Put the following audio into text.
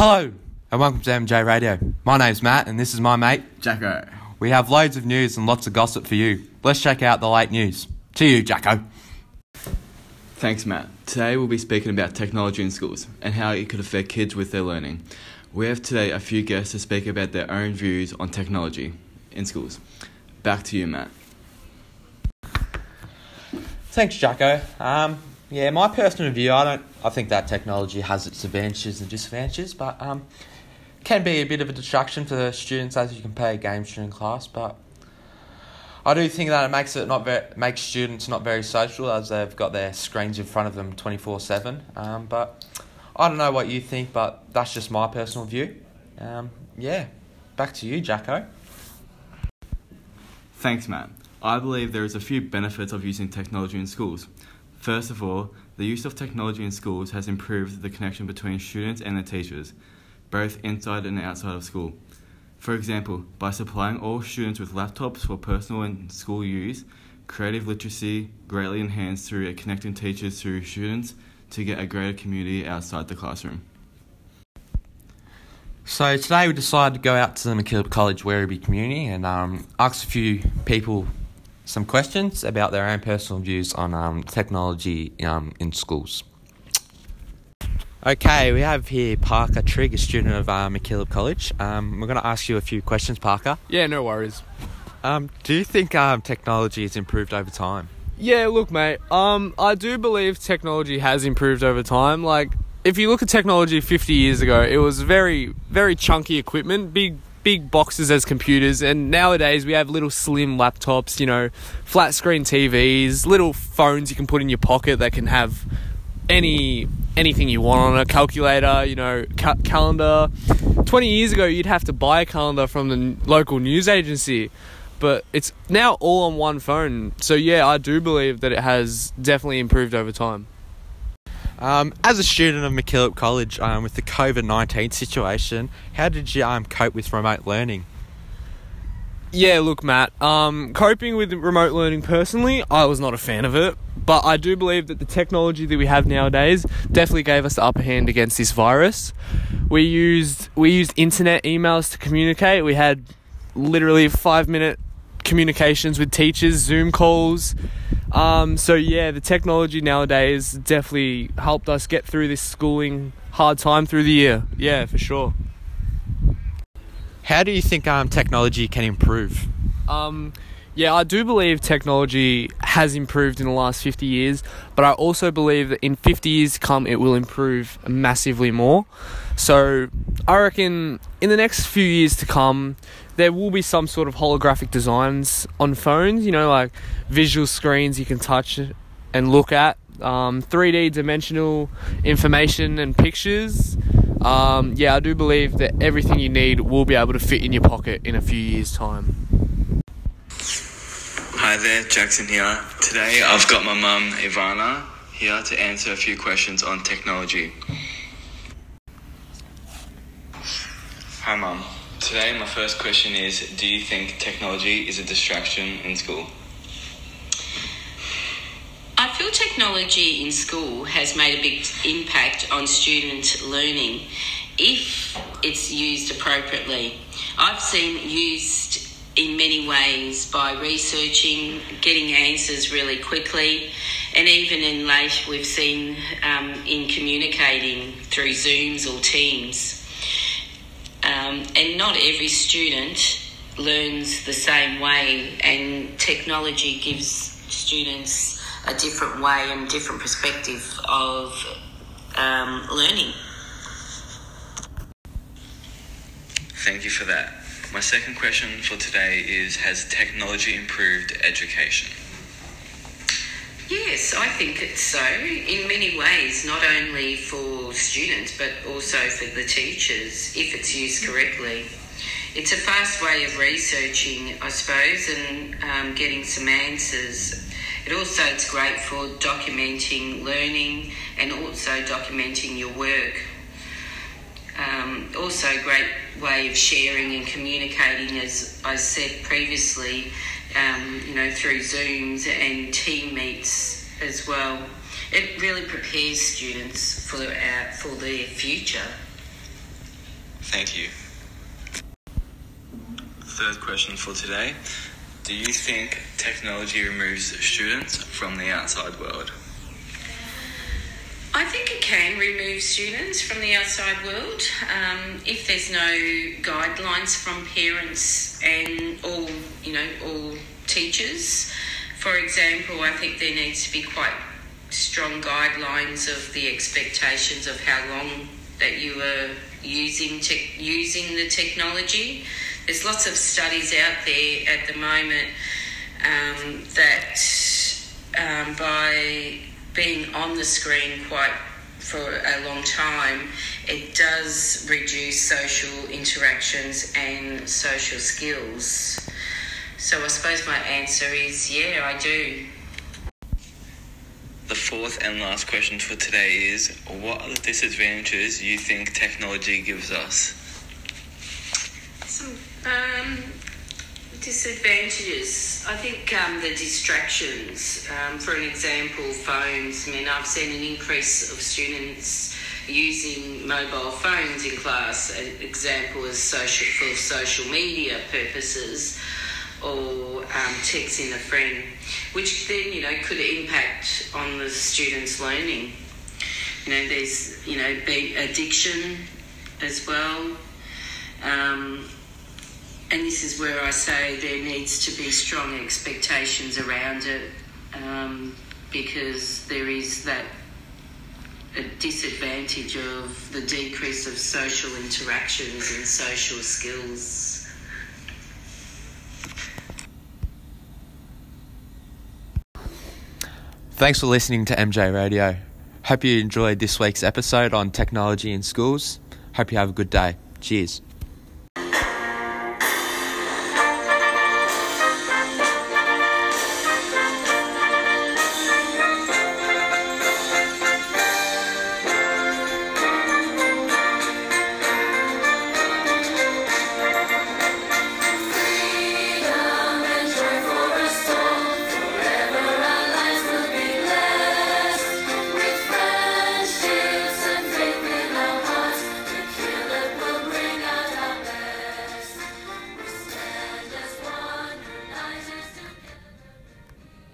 Hello, and welcome to MJ Radio. My name's Matt, and this is my mate. Jacko. We have loads of news and lots of gossip for you. Let's check out the late news. To you, Jacko. Thanks, Matt. Today we'll be speaking about technology in schools and how it could affect kids with their learning. We have today a few guests to speak about their own views on technology in schools. Back to you, Matt. Thanks, Jacko. Um, yeah, my personal view, I don't. I think that technology has its advantages and disadvantages, but um, can be a bit of a distraction for students as you can play games during class. But I do think that it makes it not very makes students not very social as they've got their screens in front of them twenty four seven. Um, but I don't know what you think, but that's just my personal view. Um, yeah, back to you, Jacko. Thanks, Matt. I believe there is a few benefits of using technology in schools. First of all, the use of technology in schools has improved the connection between students and their teachers, both inside and outside of school. For example, by supplying all students with laptops for personal and school use, creative literacy greatly enhanced through connecting teachers to students to get a greater community outside the classroom. So today we decided to go out to the MacKillop College Werribee community and um, ask a few people some questions about their own personal views on um, technology um, in schools. Okay, we have here Parker Trigg, a student of uh, MacKillop College. Um, we're going to ask you a few questions, Parker. Yeah, no worries. Um, do you think um, technology has improved over time? Yeah, look, mate. Um, I do believe technology has improved over time. Like, if you look at technology 50 years ago, it was very, very chunky equipment, big, big boxes as computers, and nowadays we have little slim laptops, you know, flat screen TVs, little phones you can put in your pocket that can have any anything you want on a calculator, you know, ca- calendar. 20 years ago, you'd have to buy a calendar from the n- local news agency, but it's now all on one phone. So, yeah, I do believe that it has definitely improved over time. Um, as a student of MacKillop College, um, with the COVID 19 situation, how did you um, cope with remote learning? Yeah, look, Matt, um, coping with remote learning personally, I was not a fan of it. But I do believe that the technology that we have nowadays definitely gave us the upper hand against this virus. We used we used internet emails to communicate. We had literally five minute communications with teachers, Zoom calls. Um, so yeah, the technology nowadays definitely helped us get through this schooling hard time through the year. Yeah, for sure. How do you think um, technology can improve? Um, yeah, I do believe technology has improved in the last 50 years, but I also believe that in 50 years to come, it will improve massively more. So I reckon in the next few years to come, there will be some sort of holographic designs on phones, you know, like visual screens you can touch and look at, um, 3D dimensional information and pictures. Um, yeah, I do believe that everything you need will be able to fit in your pocket in a few years' time. Hi there, Jackson here. Today I've got my mum, Ivana, here to answer a few questions on technology. Hi, mum. Today my first question is Do you think technology is a distraction in school? I feel technology in school has made a big impact on student learning if it's used appropriately. I've seen used in many ways by researching, getting answers really quickly, and even in late we've seen um, in communicating through Zooms or Teams. Um, and not every student learns the same way, and technology gives students a different way and different perspective of um, learning. Thank you for that. My second question for today is Has technology improved education? Yes, I think it's so in many ways, not only for students but also for the teachers if it's used correctly. It's a fast way of researching, I suppose, and um, getting some answers. It also it's great for documenting learning and also documenting your work. Um, also, great way of sharing and communicating, as I said previously, um, you know, through Zooms and team meets as well. It really prepares students for, our, for their future. Thank you. Third question for today. Do you think technology removes students from the outside world? I think it can remove students from the outside world um, if there's no guidelines from parents and all, you know, all teachers. For example, I think there needs to be quite strong guidelines of the expectations of how long that you are using te- using the technology. There's lots of studies out there at the moment um, that um, by being on the screen quite for a long time, it does reduce social interactions and social skills. So I suppose my answer is yeah, I do. The fourth and last question for today is What are the disadvantages you think technology gives us? Some um, disadvantages. I think um, the distractions. Um, for an example, phones. I mean, I've seen an increase of students using mobile phones in class. An example is social for social media purposes or um, texting a friend, which then you know could impact on the students' learning. You know, there's you know addiction as well. Um, and this is where I say there needs to be strong expectations around it um, because there is that a disadvantage of the decrease of social interactions and social skills. Thanks for listening to MJ Radio. Hope you enjoyed this week's episode on technology in schools. Hope you have a good day. Cheers.